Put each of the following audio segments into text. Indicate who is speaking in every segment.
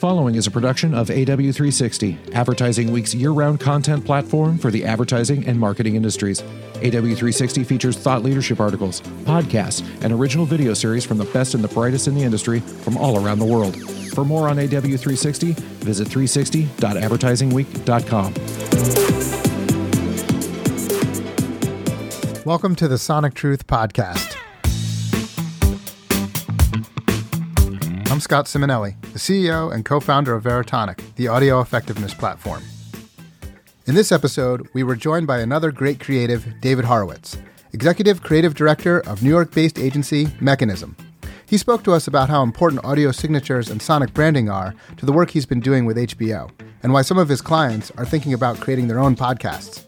Speaker 1: following is a production of AW360, Advertising Week's year round content platform for the advertising and marketing industries. AW360 features thought leadership articles, podcasts, and original video series from the best and the brightest in the industry from all around the world. For more on AW360, visit 360.advertisingweek.com.
Speaker 2: Welcome to the Sonic Truth Podcast. I'm Scott Simonelli, the CEO and co founder of Veritonic, the audio effectiveness platform. In this episode, we were joined by another great creative, David Horowitz, Executive Creative Director of New York based agency Mekanism. He spoke to us about how important audio signatures and sonic branding are to the work he's been doing with HBO, and why some of his clients are thinking about creating their own podcasts.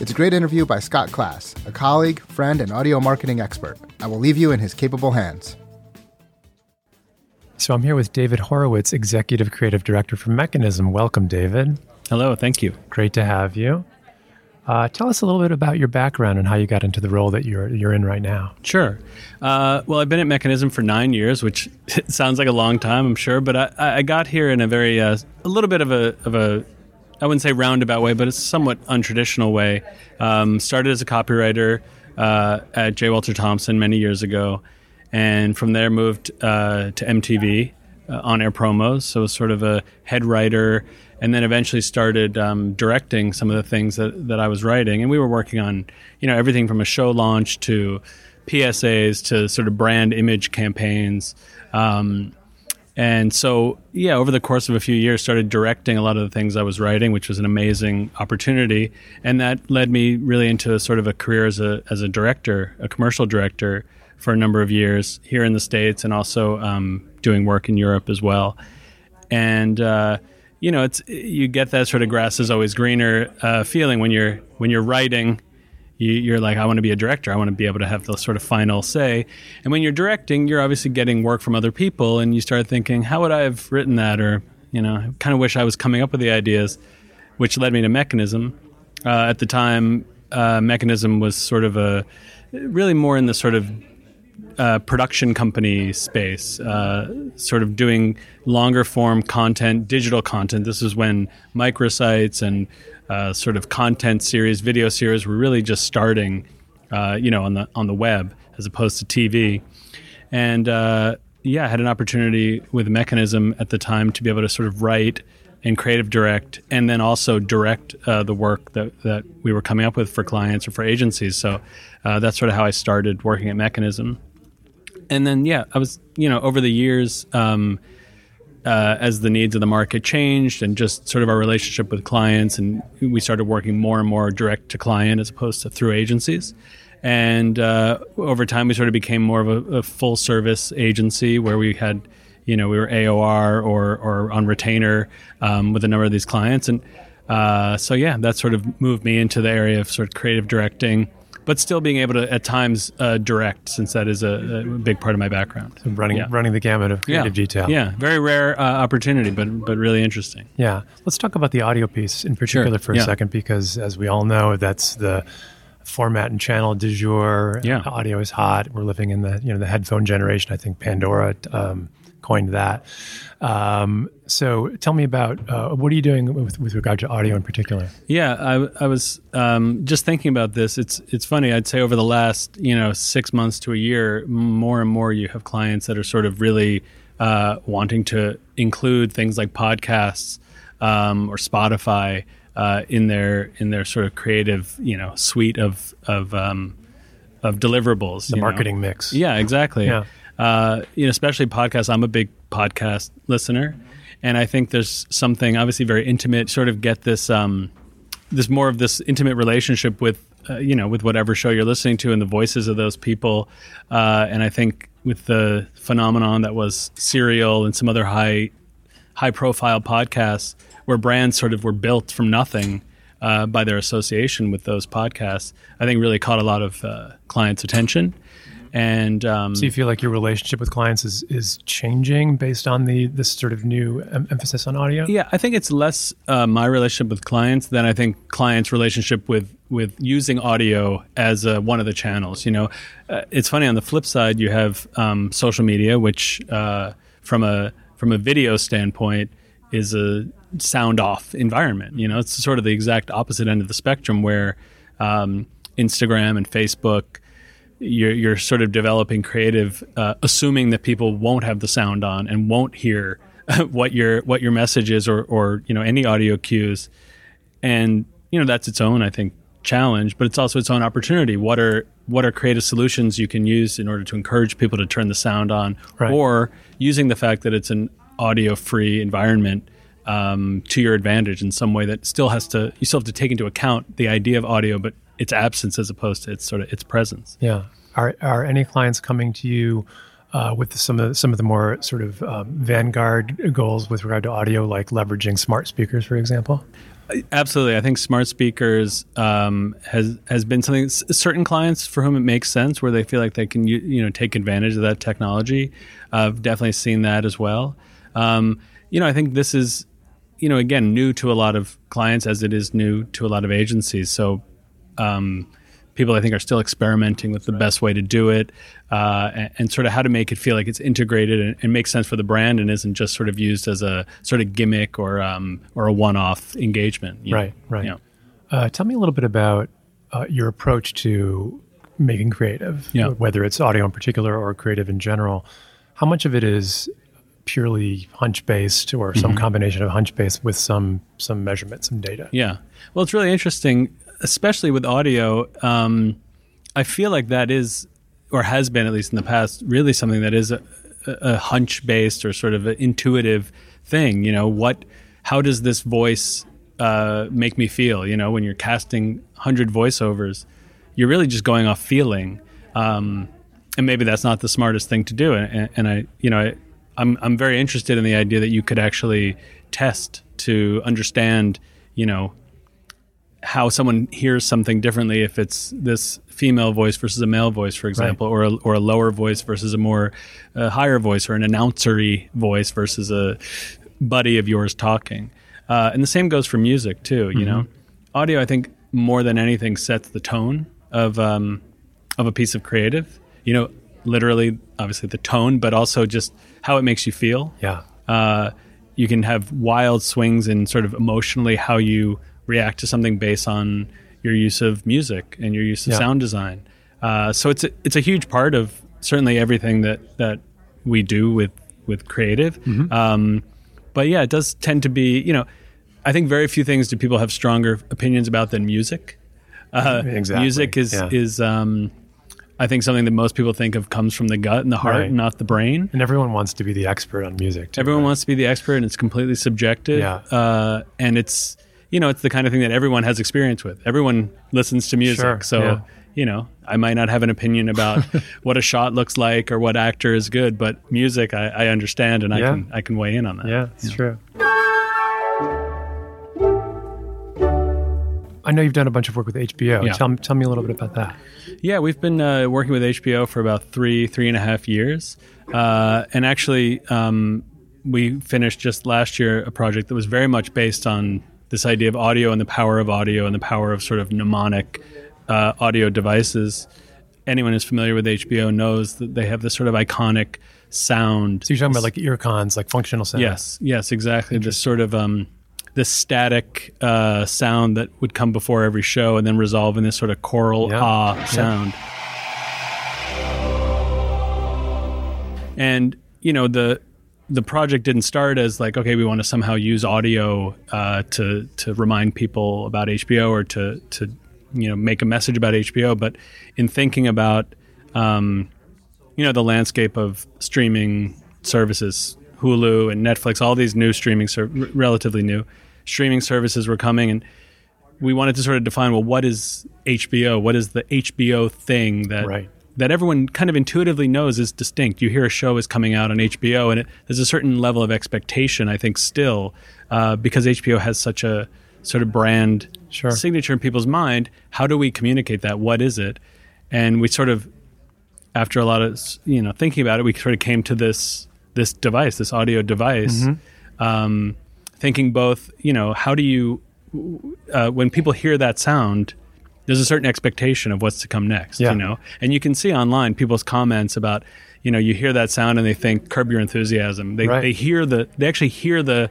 Speaker 2: It's a great interview by Scott Klass, a colleague, friend, and audio marketing expert. I will leave you in his capable hands.
Speaker 3: So I'm here with David Horowitz, Executive Creative Director for Mekanism. Welcome, David.
Speaker 4: Hello, thank you.
Speaker 3: Great to have you. Uh, tell us a little bit about your background and how you got into the role that you're you're in right now.
Speaker 4: Sure. Uh, well, I've been at Mekanism for nine years, which sounds like a long time, I'm sure, but I, I got here in a very uh, a little bit of a of a I wouldn't say roundabout way, but a somewhat untraditional way. Um, started as a copywriter uh, at J. Walter Thompson many years ago and from there moved uh, to MTV uh, on air promos. So was sort of a head writer, and then eventually started um, directing some of the things that, that I was writing. And we were working on you know everything from a show launch to PSAs to sort of brand image campaigns. Um, and so, yeah, over the course of a few years, started directing a lot of the things I was writing, which was an amazing opportunity. And that led me really into sort of a career as a as a director, a commercial director, for a number of years here in the states and also um, doing work in Europe as well. And uh, you know, it's you get that sort of grass is always greener uh, feeling when you're when you're writing. You, are like, I want to be a director. I want to be able to have the sort of final say. And when you're directing, you're obviously getting work from other people, and you start thinking, how would I have written that? Or you know, I kind of wish I was coming up with the ideas, which led me to Mekanism. Uh, at the time, uh, Mekanism was sort of a really more in the sort of uh, production company space, uh, sort of doing longer form content, digital content. This is when microsites and uh, sort of content series, video series were really just starting, uh, you know, on the on the web as opposed to TV. And uh, yeah, I had an opportunity with Mekanism at the time to be able to sort of write and creative direct, and then also direct uh, the work that, that we were coming up with for clients or for agencies. So that's sort of how I started working at Mekanism and then yeah, I was you know over the years. Um, uh, as the needs of the market changed and just sort of our relationship with clients and we started working more and more direct to client as opposed to through agencies and uh, over time we sort of became more of a, a, full service agency where we had you know we were aor or, or on retainer um, with a number of these clients and uh, so yeah that sort of moved me into the area of sort of creative directing but still being able to at times uh, direct, since that is a, a, big part of my background.
Speaker 3: So running yeah. running the gamut of creative
Speaker 4: yeah.
Speaker 3: detail.
Speaker 4: Yeah, very rare uh, opportunity, but but really interesting.
Speaker 3: Yeah, let's talk about the audio piece in particular sure. for a yeah. second, because as we all know, that's the format and channel du jour.
Speaker 4: Yeah.
Speaker 3: audio is hot. We're living in the you know the headphone generation. I think Pandora. Um, coined that. Um, so tell me about uh, what are you doing with, with, regard to audio in particular?
Speaker 4: Yeah, I, I was um, just thinking about this. It's it's funny. I'd say over the last you know six months to a year, more and more you have clients that are sort of really uh, wanting to include things like podcasts um, or Spotify uh, in their in their sort of creative you know suite of of um, of deliverables.
Speaker 3: The marketing know. mix.
Speaker 4: Yeah, exactly. Yeah uh, you know, especially podcasts. I'm a big podcast listener, and I think there's something obviously very intimate. Sort of get this um, this more of this intimate relationship with uh, you know with whatever show you're listening to and the voices of those people. Uh, and I think with the phenomenon that was Serial and some other high high profile podcasts where brands sort of were built from nothing. Uh, by their association with those podcasts, I think really caught a lot of uh, clients' attention. And um,
Speaker 3: so you feel like your relationship with clients is is changing based on the this sort of new em- emphasis on audio.
Speaker 4: Yeah, I think it's less uh, my relationship with clients than I think clients' relationship with with using audio as uh, one of the channels. You know, uh, it's funny on the flip side, you have um, social media, which uh, from a from a video standpoint is a sound off environment. You know, it's sort of the exact opposite end of the spectrum where um, Instagram and Facebook, you're, you're sort of developing creative, uh, assuming that people won't have the sound on and won't hear what your what your message is or or you know any audio cues, and you know that's its own I think challenge, but it's also its own opportunity. What are what are creative solutions you can use in order to encourage people to turn the sound on,
Speaker 3: Right.
Speaker 4: or using the fact that it's an audio free environment um, to your advantage in some way that still has to you still have to take into account the idea of audio, but its absence as opposed to its sort of its presence.
Speaker 3: Yeah. Are are any clients coming to you uh, with some of the, some of the more sort of um, vanguard goals with regard to audio, like leveraging smart speakers, for example?
Speaker 4: Absolutely, I think smart speakers um, has has been something. Certain clients for whom it makes sense, where they feel like they can you, you know take advantage of that technology. I've definitely seen that as well. Um, you know, I think this is you know again new to a lot of clients as it is new to a lot of agencies. So um, people I think are still experimenting with the best way to do it uh, and, and sort of how to make it feel like it's integrated and, and makes sense for the brand and isn't just sort of used as a sort of gimmick or um, or a one-off engagement. you know?
Speaker 3: Right, right.
Speaker 4: You know.
Speaker 3: Uh, tell me a little bit about uh, your approach to making creative,
Speaker 4: Yeah.
Speaker 3: whether it's audio in particular or creative in general. How much of it is purely hunch based or
Speaker 4: Mm-hmm.
Speaker 3: some combination of hunch based with some some measurement, some data?
Speaker 4: Yeah. Well, it's really interesting, especially with audio. Um, I feel like that is, or has been at least in the past, really something that is a, a hunch based or sort of an intuitive thing. You know, what, how does this voice uh, make me feel? You know, when you're casting 100 voiceovers, you're really just going off feeling. Um, and maybe that's not the smartest thing to do. And, and I, you know, I, I'm I'm very interested in the idea that you could actually test to understand, you know, how someone hears something differently if it's this female voice versus a male voice, for example, or a, or a lower voice versus a more uh, higher voice, or an announcery voice versus a buddy of yours talking. Uh, and the same goes for music too. You know, audio I think more than anything sets the tone of um, of a piece of creative. You know, literally, obviously the tone, but also just how it makes you feel.
Speaker 3: Yeah.
Speaker 4: Uh, you can have wild swings in sort of emotionally how you react to something based on your use of music and your use of
Speaker 3: Yeah.
Speaker 4: sound design. Uh, so it's a, it's a huge part of certainly everything that that we do with with creative. Um, but yeah, it does tend to be you know. I think very few things do people have stronger opinions about than music. Uh,
Speaker 3: Exactly,
Speaker 4: Music is
Speaker 3: yeah.
Speaker 4: is um, I think something that most people think of comes from the gut and the heart,
Speaker 3: Right.
Speaker 4: not the brain.
Speaker 3: And everyone wants to be the expert on music. Too,
Speaker 4: Everyone
Speaker 3: right?
Speaker 4: wants to be the expert, and it's completely subjective.
Speaker 3: Yeah.
Speaker 4: Uh, and it's you know it's the kind of thing that everyone has experience with. Everyone listens to music,
Speaker 3: Sure,
Speaker 4: so
Speaker 3: yeah.
Speaker 4: you know I might not have an opinion about what a shot looks like or what actor is good, but music I, I understand and I can I can weigh in on that.
Speaker 3: Yeah, it's true. I know you've done a bunch of work with HBO.
Speaker 4: Yeah.
Speaker 3: Tell, tell me a little bit about that.
Speaker 4: Yeah, we've been uh, working with HBO for about three, three and a half years. Uh, and actually, um, we finished just last year a project that was very much based on this idea of audio and the power of audio and the power of sort of mnemonic uh, audio devices. Anyone who's familiar with HBO knows that they have this sort of iconic sound.
Speaker 3: So you're talking about like ear cons, like functional sound.
Speaker 4: Yes, yes, exactly. This sort of um, this static uh, sound that would come before every show and then resolve in this sort of choral
Speaker 3: Yeah.
Speaker 4: ah
Speaker 3: Yeah.
Speaker 4: sound. And you know the the project didn't start as like okay we want to somehow use audio uh, to to remind people about HBO or to to you know make a message about HBO, but in thinking about um, you know the landscape of streaming services hulu and netflix all these new streaming ser- relatively new streaming services were coming and we wanted to sort of define well what is hbo what is the hbo thing that
Speaker 3: Right.
Speaker 4: That everyone kind of intuitively knows is distinct you hear a show is coming out on hbo and it, there's a certain level of expectation i think still uh, because hbo has such a sort of brand
Speaker 3: Sure.
Speaker 4: signature in people's mind how do we communicate that what is it and we sort of after a lot of you know thinking about it, we sort of came to this this device, this audio device, um, thinking both you know how do you uh, when people hear that sound. There's a certain expectation of what's to come next,
Speaker 3: Yeah.
Speaker 4: you know, and you can see online people's comments about, you know, you hear that sound and they think "Curb Your Enthusiasm." They
Speaker 3: Right.
Speaker 4: they hear the they actually hear the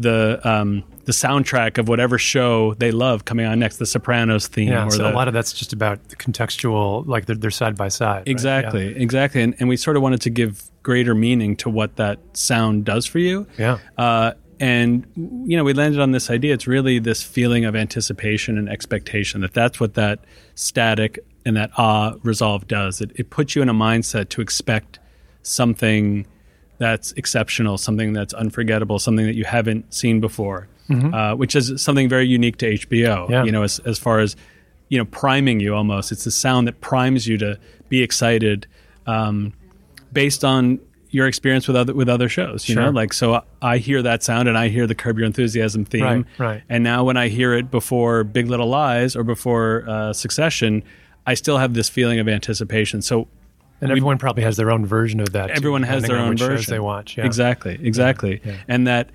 Speaker 4: the um, the soundtrack of whatever show they love coming on next, the Sopranos theme.
Speaker 3: Yeah,
Speaker 4: or
Speaker 3: so
Speaker 4: the,
Speaker 3: a lot of that's just about the contextual, like they're, they're side by side. right?
Speaker 4: exactly, exactly, and, and we sort of wanted to give greater meaning to what that sound does for you.
Speaker 3: Yeah.
Speaker 4: Uh, and you know, we landed on this idea. It's really this feeling of anticipation and expectation that that's what that static and that ah resolve does. It, it puts you in a mindset to expect something that's exceptional, something that's unforgettable, something that you haven't seen before, uh, which is something very unique to HBO.
Speaker 3: Yeah.
Speaker 4: You know, as, as far as you know, priming you almost. It's the sound that primes you to be excited, um, based on your experience with other with other shows. You know, like so I hear that sound and I hear the Curb Your Enthusiasm theme,
Speaker 3: Right, right.
Speaker 4: and now when I hear it before Big Little Lies or before uh, Succession, I still have this feeling of anticipation. So
Speaker 3: And everyone probably has their own version of that. too,
Speaker 4: everyone has their own version
Speaker 3: they watch. Yeah.
Speaker 4: exactly exactly
Speaker 3: yeah.
Speaker 4: and that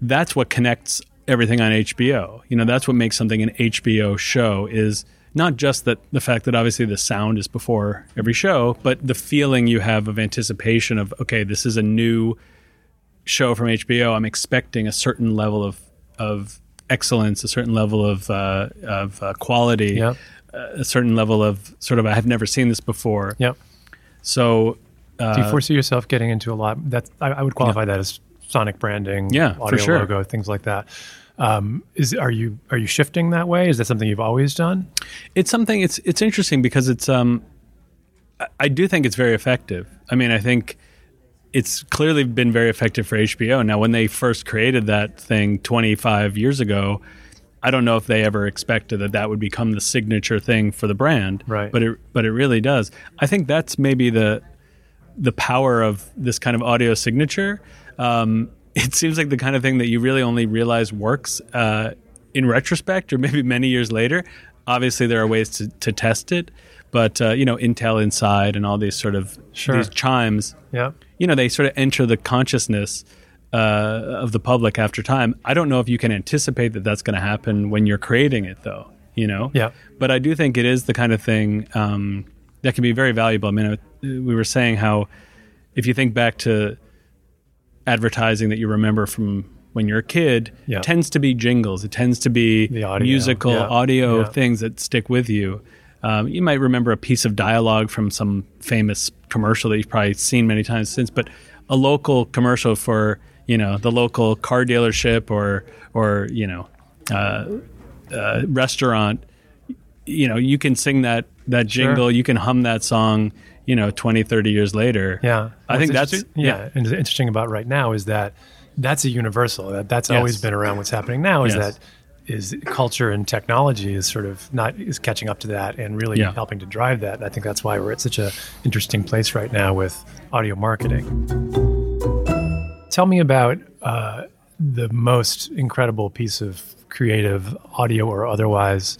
Speaker 4: that's what connects everything on hbo you know that's what makes something an hbo show is not just that the fact that obviously the sound is before every show but the feeling you have of anticipation of okay this is a new show from hbo i'm expecting a certain level of of excellence a certain level of uh, of uh, quality
Speaker 3: Yep.
Speaker 4: a certain level of sort of i have never seen this before
Speaker 3: Yep.
Speaker 4: so
Speaker 3: Do you foresee yourself getting into a lot? That I, I would qualify that as sonic branding,
Speaker 4: Yeah, for
Speaker 3: audio
Speaker 4: sure.
Speaker 3: logo, things like that. Um, is are you are you shifting that way? Is that something you've always done?
Speaker 4: it's something it's it's interesting because it's um I- I do think it's very effective. I mean, I think it's clearly been very effective for HBO. Now, when they first created that thing 25 years ago, I don't know if they ever expected that that would become the signature thing for the brand.
Speaker 3: Right.
Speaker 4: But it but it really does. I think that's maybe the the power of this kind of audio signature. Um, it seems like the kind of thing that you really only realize works uh, in retrospect, or maybe many years later. Obviously, there are ways to, to test it, but uh, you know, Intel Inside and all these sort of
Speaker 3: Sure.
Speaker 4: these chimes,
Speaker 3: Yeah.
Speaker 4: you know, they sort of enter the consciousness uh, of the public after time. I don't know if you can anticipate that that's going to happen when you're creating it, though. You know,
Speaker 3: Yeah.
Speaker 4: but I do think it is the kind of thing um, that can be very valuable. I mean, uh, we were saying how if you think back to advertising that you remember from when you're a kid,
Speaker 3: Yeah.
Speaker 4: tends to be jingles. It tends to be
Speaker 3: The audio,
Speaker 4: musical
Speaker 3: yeah,
Speaker 4: audio
Speaker 3: yeah.
Speaker 4: things that stick with you. Um, you might remember a piece of dialogue from some famous commercial that you've probably seen many times since, but a local commercial for you know the local car dealership or or you know uh, uh, restaurant, you know you can sing that that
Speaker 3: Sure.
Speaker 4: jingle, you can hum that song, you know, 20, 30 years later.
Speaker 3: Yeah.
Speaker 4: I think that's
Speaker 3: yeah. And interesting about right now is that that's a universal. That that's
Speaker 4: Yes.
Speaker 3: always been around. What's happening now is
Speaker 4: Yes.
Speaker 3: that is culture and technology is sort of not is catching up to that and really
Speaker 4: Yeah.
Speaker 3: helping to drive that. And I think that's why we're at such a interesting place right now with audio marketing. Tell me about uh, the most incredible piece of creative audio or otherwise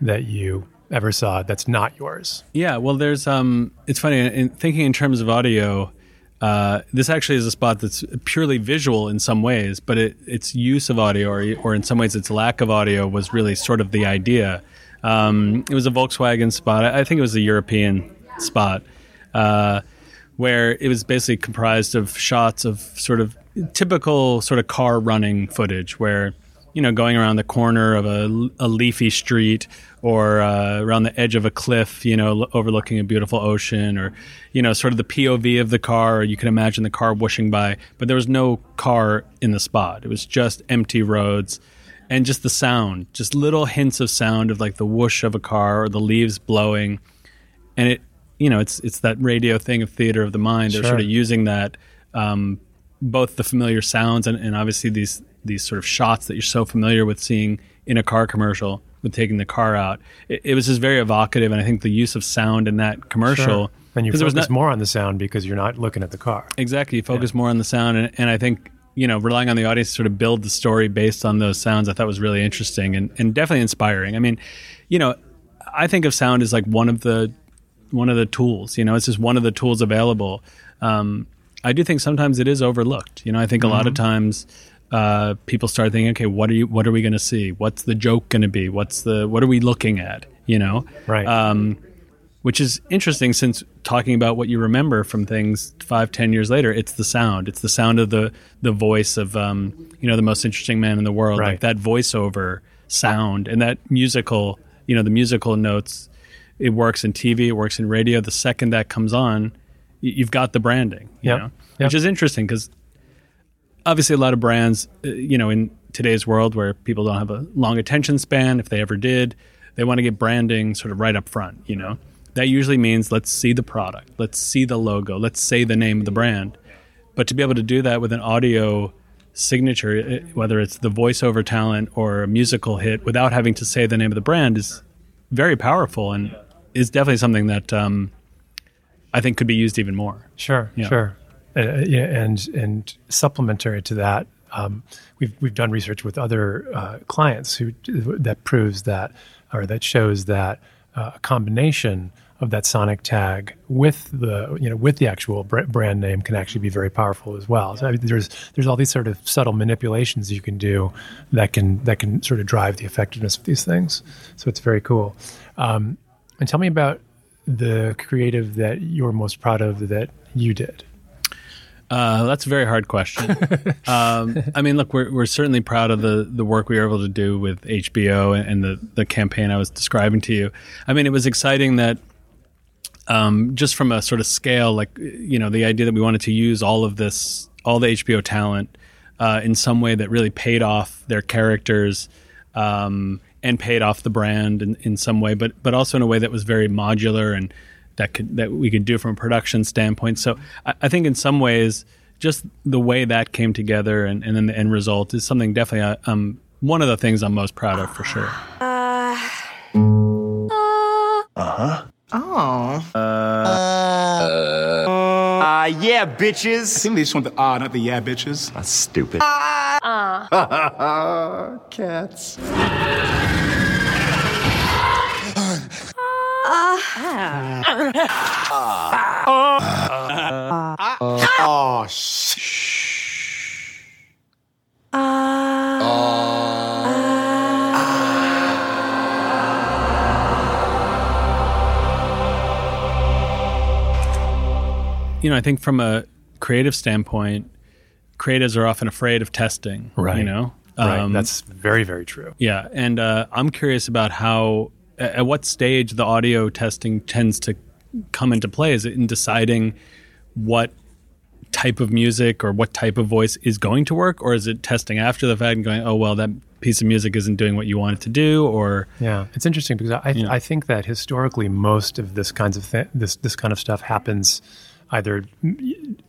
Speaker 3: that you ever saw that's not yours.
Speaker 4: Yeah, well, there's um, it's funny in thinking in terms of audio. Uh, this actually is a spot that's purely visual in some ways, but it, its use of audio, or, or in some ways its lack of audio, was really sort of the idea. Um, it was a Volkswagen spot. I think it was a European spot, uh, where it was basically comprised of shots of sort of typical sort of car running footage, where you know, going around the corner of a, a leafy street or uh, around the edge of a cliff, you know, lo- overlooking a beautiful ocean, or you know, sort of the POV of the car, or you can imagine the car whooshing by, but there was no car in the spot. It was just empty roads and just the sound, just little hints of sound of like the whoosh of a car or the leaves blowing, and it, you know, it's it's that radio thing of theater of the mind. They're
Speaker 3: Sure.
Speaker 4: sort of using that um, both the familiar sounds and, and obviously these these sort of shots that you're so familiar with seeing in a car commercial with taking the car out. It, it was just very evocative, and I think the use of sound in that commercial.
Speaker 3: And you focus
Speaker 4: not-
Speaker 3: more on the sound because you're not looking at the car.
Speaker 4: Exactly. You focus more on the sound. And, and I think, you know, relying on the audience to sort of build the story based on those sounds, I thought was really interesting and, and definitely inspiring. I mean, you know, I think of sound as like one of the one of the tools. You know, it's just one of the tools available. Um, I do think sometimes it is overlooked. You know, I think a lot of times uh, people start thinking, okay, what are you? What are we going to see? What's the joke going to be? What's the? What are we looking at? You know,
Speaker 3: Right.
Speaker 4: um, which is interesting since talking about what you remember from things five, ten years later, it's the sound. It's the sound of the the voice of um, you know the most interesting man in the world,
Speaker 3: Right.
Speaker 4: like that voiceover sound and that musical, you know, the musical notes. It works in TV, it works in radio. The second that comes on, you've got the branding, you
Speaker 3: Yep.
Speaker 4: know,
Speaker 3: Yep.
Speaker 4: which is interesting because obviously a lot of brands, uh, you know, in today's world where people don't have a long attention span, if they ever did, they want to get branding sort of right up front, you know. That usually means let's see the product, let's see the logo, let's say the name of the brand. But to be able to do that with an audio signature, whether it's the voiceover talent or a musical hit, without having to say the name of the brand, is very powerful and is definitely something that um, I think could be used even more.
Speaker 3: Sure,
Speaker 4: Yeah.
Speaker 3: sure. Uh, and and supplementary to that, um, we've we've done research with other uh, clients who that proves that or that shows that uh, a combination of that sonic tag with the you know with the actual br- brand name can actually be very powerful as well. So I mean, there's there's all these sort of subtle manipulations you can do that can that can sort of drive the effectiveness of these things. So it's very cool. Um, and tell me about the creative that you're most proud of that you did.
Speaker 4: Uh, that's a very hard question. um, I mean, look, we're, we're certainly proud of the, the work we were able to do with HBO and, the, the campaign I was describing to you. I mean, it was exciting that um, just from a sort of scale, like, you know, the idea that we wanted to use all of this, all the HBO talent uh, in some way that really paid off their characters um, and paid off the brand in, in some way, but, but also in a way that was very modular and that could that we could do from a production standpoint. So I, I think in some ways, just the way that came together and, and then the end result is something definitely I, um, one of the things I'm most proud of for sure.
Speaker 5: Uh, Uh. Uh huh. Oh. Uh, uh, uh, yeah, bitches.
Speaker 6: I think they just want the ah, not the yeah, bitches.
Speaker 5: That's stupid.
Speaker 2: Cats.
Speaker 6: Oh, shh.
Speaker 4: You know, I think from a creative standpoint, creatives are often afraid of testing. Right. You know,
Speaker 3: right?
Speaker 4: Um,
Speaker 3: That's very, very true.
Speaker 4: Yeah, and uh, I'm curious about how, at at what stage the audio testing tends to come into play. Is it in deciding what type of music or what type of voice is going to work, or is it testing after the fact and going, oh well, that piece of music isn't doing what you want it to do, or
Speaker 3: Yeah, it's interesting because I,
Speaker 4: Yeah.
Speaker 3: I think that historically most of this kinds of th- this this kind of stuff happens either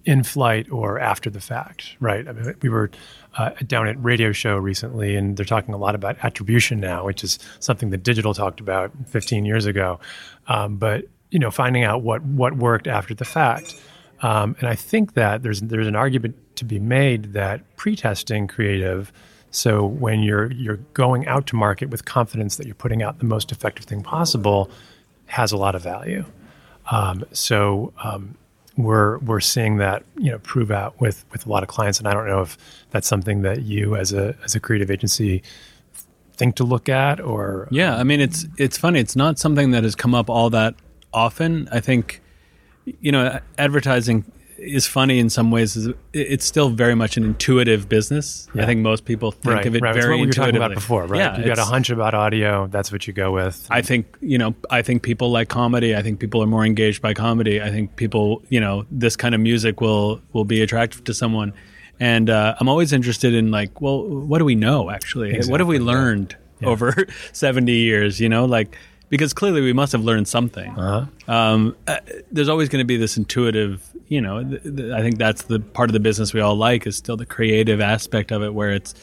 Speaker 3: in flight or after the fact, right? I mean, we were uh, down at radio show recently, and they're talking a lot about attribution now, which is something that digital talked about 15 years ago. Um, but you know, finding out what what worked after the fact, um, and I think that there's there's an argument to be made that pre-testing creative. So when you're you're going out to market with confidence that you're putting out the most effective thing possible, has a lot of value. Um, so um, we're we're seeing that you know prove out with with a lot of clients, and I don't know if that's something that you as a as a creative agency think to look at or
Speaker 4: Yeah, I mean it's it's funny. It's not something that has come up all that often. I think you know, advertising is funny in some ways. Is It's still very much an intuitive business. I think most people think
Speaker 3: right,
Speaker 4: of it
Speaker 3: right.
Speaker 4: Very
Speaker 3: what we were talking about before, right?
Speaker 4: Yeah,
Speaker 3: you got a hunch about audio, that's what you go with.
Speaker 4: I think you know. I think people like comedy. I think people are more engaged by comedy. I think people, you know, this kind of music will will be attractive to someone. And uh, I'm always interested in like, well, what do we know actually? what have we
Speaker 3: Exactly, yeah.
Speaker 4: learned over 70 years? You know, like because clearly we must have learned something.
Speaker 3: Uh-huh.
Speaker 4: Um, uh, there's always going to be this intuitive. You know, th- th- I think that's the part of the business we all like is still the creative aspect of it, where it's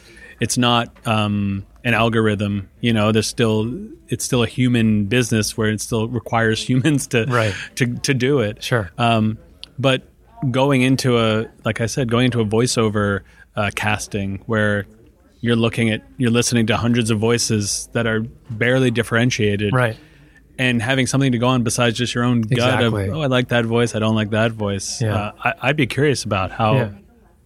Speaker 4: it's not um, an algorithm. You know, there's still it's still a human business where it still requires humans to
Speaker 3: Right.
Speaker 4: to to do it.
Speaker 3: Sure.
Speaker 4: Um, but going into a like I said, going into a voiceover uh, casting where you're looking at you're listening to hundreds of voices that are barely differentiated,
Speaker 3: right.
Speaker 4: and having something to go on besides just your own gut
Speaker 3: Exactly.
Speaker 4: of oh I like that voice I don't like that voice
Speaker 3: Yeah.
Speaker 4: uh, I, I'd be curious about how
Speaker 3: Yeah.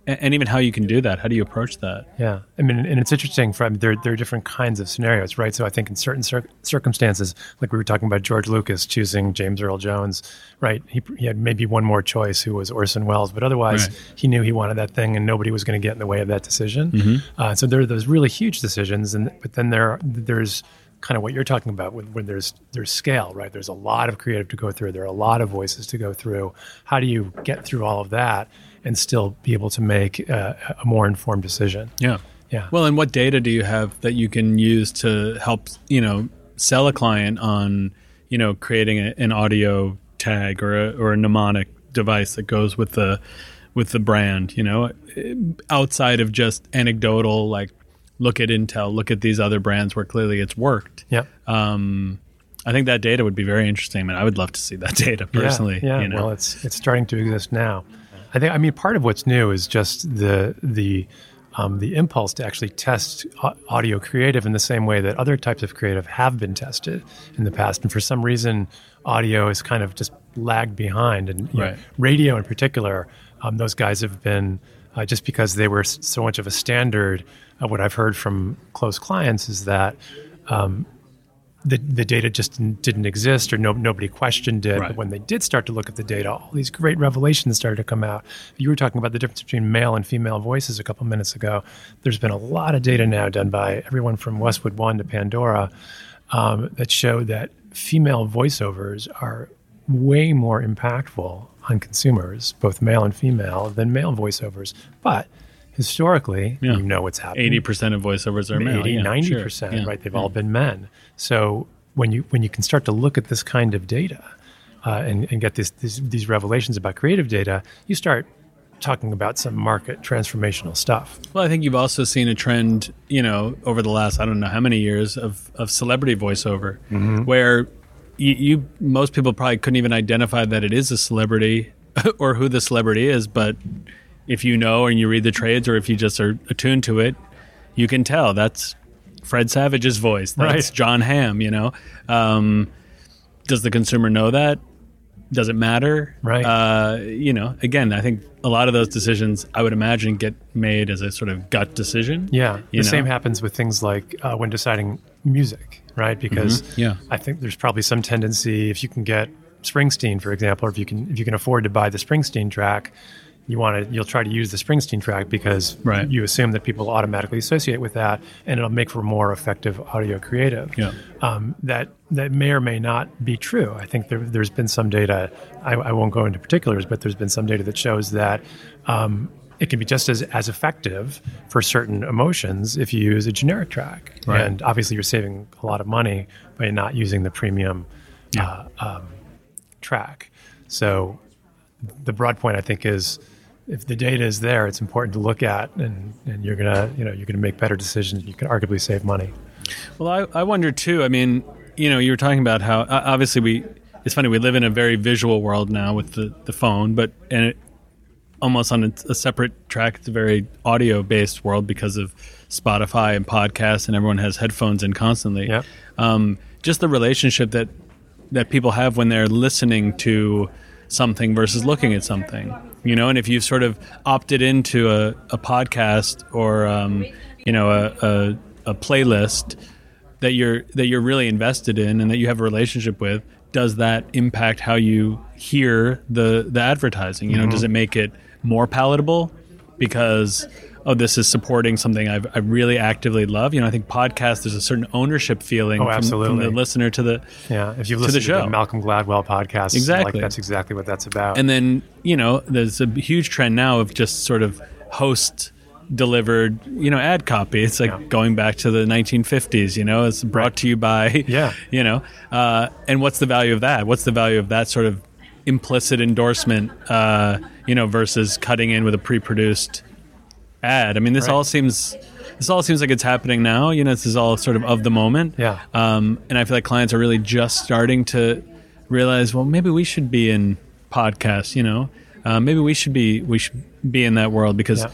Speaker 4: And, even how you can do that. How do you approach that?
Speaker 3: Yeah, I mean, and it's interesting. From there, there are different kinds of scenarios, right? So I think in certain cir- circumstances, like we were talking about George Lucas choosing James Earl Jones, right? He, he had maybe one more choice, who was Orson Welles, but otherwise,
Speaker 4: Right.
Speaker 3: he knew he wanted that thing, and nobody was going to get in the way of that decision. Uh, so there are those really huge decisions, and but then there there's kind of what you're talking about when, when there's there's scale, right? There's a lot of creative to go through. There are a lot of voices to go through. How do you get through all of that and still be able to make uh, a more informed decision?
Speaker 4: Yeah.
Speaker 3: Yeah.
Speaker 4: Well, and what data do you have that you can use to help, you know, sell a client on, you know, creating a, an audio tag or a, or a mnemonic device that goes with the with the brand, you know, outside of just anecdotal like look at Intel, look at these other brands where clearly it's worked.
Speaker 3: yeah.
Speaker 4: Um, I think that data would be very interesting. I mean, I would love to see that data personally.
Speaker 3: Yeah, yeah.
Speaker 4: You know?
Speaker 3: well, it's it's starting to exist now. I think. I mean, part of what's new is just the the um, the impulse to actually test audio creative in the same way that other types of creative have been tested in the past, and for some reason, audio is kind of just lagged behind, and you know, radio in particular. Um, those guys have been uh, just because they were so much of a standard. Uh, what I've heard from close clients is that the, the data just didn't, didn't exist or no, nobody questioned it.
Speaker 4: Right.
Speaker 3: But when they did start to look at the data, all these great revelations started to come out. You were talking about the difference between male and female voices a couple minutes ago. There's been a lot of data now done by everyone from Westwood One to Pandora um, that show that female voiceovers are way more impactful on consumers, both male and female, than male voiceovers. But historically,
Speaker 4: Yeah.
Speaker 3: you know what's happening.
Speaker 4: eighty percent of voiceovers are male.
Speaker 3: 80,
Speaker 4: yeah,
Speaker 3: 90
Speaker 4: sure.
Speaker 3: percent,
Speaker 4: Yeah.
Speaker 3: right? They've all been men. So when you when you can start to look at this kind of data uh, and, and get this, these these revelations about creative data, you start talking about some market transformational stuff.
Speaker 4: Well, I think you've also seen a trend, you know, over the last I don't know how many years of of celebrity voiceover, where you, you most people probably couldn't even identify that it is a celebrity or who the celebrity is, but if you know and you read the trades or if you just are attuned to it, you can tell that's Fred Savage's voice. That's
Speaker 3: Right.
Speaker 4: Jon Hamm. You know, um, does the consumer know that? Does it matter?
Speaker 3: Right.
Speaker 4: Uh, you know, again, I think a lot of those decisions, I would imagine, get made as a sort of gut decision.
Speaker 3: Yeah, the
Speaker 4: know?
Speaker 3: same happens with things like uh, when deciding music, right? Because
Speaker 4: Mm-hmm. Yeah.
Speaker 3: I think there's probably some tendency if you can get Springsteen, for example, or if you can if you can afford to buy the Springsteen track, you want to you'll try to use the Springsteen track because
Speaker 4: Right.
Speaker 3: you assume that people automatically associate with that, and it'll make for more effective audio creative.
Speaker 4: Yeah.
Speaker 3: Um, that that may or may not be true. I think there, there's been some data. I, I won't go into particulars, but there's been some data that shows that. Um, it can be just as, as effective for certain emotions if you use a generic track.
Speaker 4: Right.
Speaker 3: And obviously, you're saving a lot of money by not using the premium uh, um, track. So, the broad point I think is if the data is there, it's important to look at, and, and you're gonna you know you're gonna make better decisions. You can arguably save money.
Speaker 4: Well, I, I wonder too. I mean, you know, you were talking about how obviously we. It's funny we live in a very visual world now with the, the phone, but and it almost on a, a separate track. It's a very audio based world because of Spotify and podcasts, and everyone has headphones in constantly.
Speaker 3: Yep.
Speaker 4: Um, just the relationship that that people have when they're listening to something versus looking at something. You know, and if you've sort of opted into a, a podcast or um, you know a, a, a playlist that you're that you're really invested in and that you have a relationship with, does that impact how you hear the the advertising? You know, does it make it more palatable because oh this is supporting something I've, I really actively love? You know, I think podcasts there's a certain ownership feeling
Speaker 3: Oh,
Speaker 4: from, from the listener to the
Speaker 3: Yeah, if you
Speaker 4: the
Speaker 3: listen to the,
Speaker 4: show.
Speaker 3: Malcolm Gladwell podcast,
Speaker 4: Exactly.
Speaker 3: like that's exactly what that's about.
Speaker 4: and then you know there's a huge trend now of just sort of host delivered you know ad copy it's like
Speaker 3: Yeah.
Speaker 4: going back to the 1950s you know it's brought to you by
Speaker 3: Yeah.
Speaker 4: you know uh, and what's the value of that what's the value of that sort of implicit endorsement uh, you know versus cutting in with a pre-produced ad i mean this
Speaker 3: Right.
Speaker 4: all seems this all seems like it's happening now you know this is all sort of of the moment
Speaker 3: Yeah.
Speaker 4: um, and I feel like clients are really just starting to realize, well, maybe we should be in podcasts. You know, uh, maybe we should be we should be in that world because.
Speaker 3: Yeah.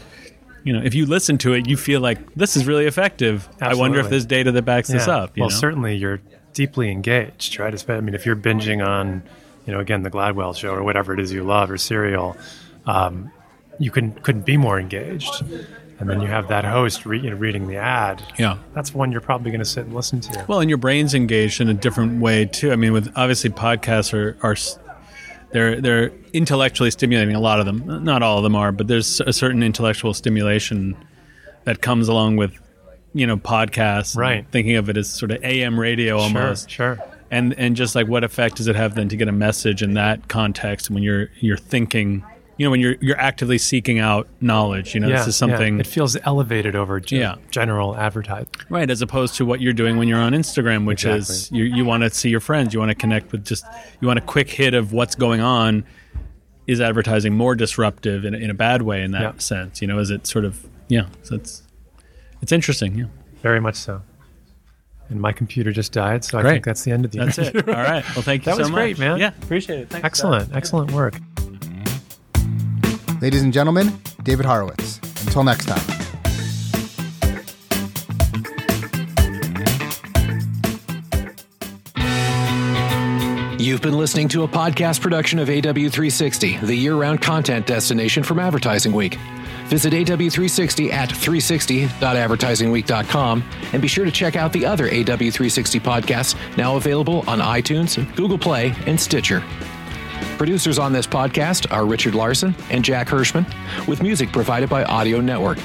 Speaker 4: You know, if you listen to it, you feel like this is really effective. I wonder if there's data that backs this up. You
Speaker 3: well,
Speaker 4: know?
Speaker 3: certainly you're deeply engaged, right? I mean, if you're binging on, you know, again, the Gladwell show or whatever it is you love or Serial, um, you couldn't couldn't be more engaged. And then you have that host re- you know, reading the ad.
Speaker 4: Yeah.
Speaker 3: That's one you're probably going to sit and listen to.
Speaker 4: Well, and your brain's engaged in a different way too. I mean, with obviously podcasts are are they're they're intellectually stimulating. A lot of them, not all of them are, but there's a certain intellectual stimulation that comes along with you know podcasts.
Speaker 3: Right.
Speaker 4: Thinking of it as sort of AM radio almost.
Speaker 3: Sure, sure.
Speaker 4: And and just like what effect does it have then to get a message in that context when you're you're thinking. You know, when you're you're actively seeking out knowledge, you know, this is something
Speaker 3: It feels elevated over ge-
Speaker 4: Yeah.
Speaker 3: general advertising.
Speaker 4: Right, as opposed to what you're doing when you're on Instagram, which is you, you want to see your friends, you want to connect with just, you want a quick hit of what's going on. Is advertising more disruptive in, in a bad way in that
Speaker 3: Yeah.
Speaker 4: sense? You know, is it sort of, yeah, so it's, it's interesting. Yeah.
Speaker 3: Very much so. And my computer just died, so I think that's the end of the
Speaker 4: That's
Speaker 3: interview.
Speaker 4: it. All right. Well, thank you
Speaker 3: That
Speaker 4: so
Speaker 3: was
Speaker 4: much.
Speaker 3: great, man.
Speaker 4: Yeah. Appreciate it. Thanks.
Speaker 3: Excellent, excellent work. Mm-hmm.
Speaker 2: Ladies and gentlemen, David Horowitz. Until next time.
Speaker 1: You've been listening to a podcast production of AW360, the year round content destination from Advertising Week. Visit AW360 at 360.advertisingweek.com and be sure to check out the other AW360 podcasts now available on iTunes, Google Play, and Stitcher. Producers on this podcast are Richard Larson and Jack Hirschman, with music provided by Audio Network.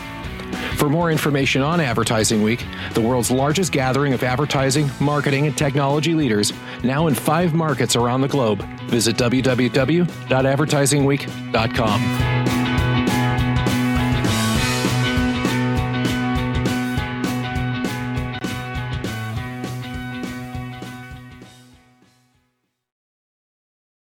Speaker 1: For more information on Advertising Week, the world's largest gathering of advertising, marketing, and technology leaders, now in five markets around the globe, visit www.advertisingweek.com.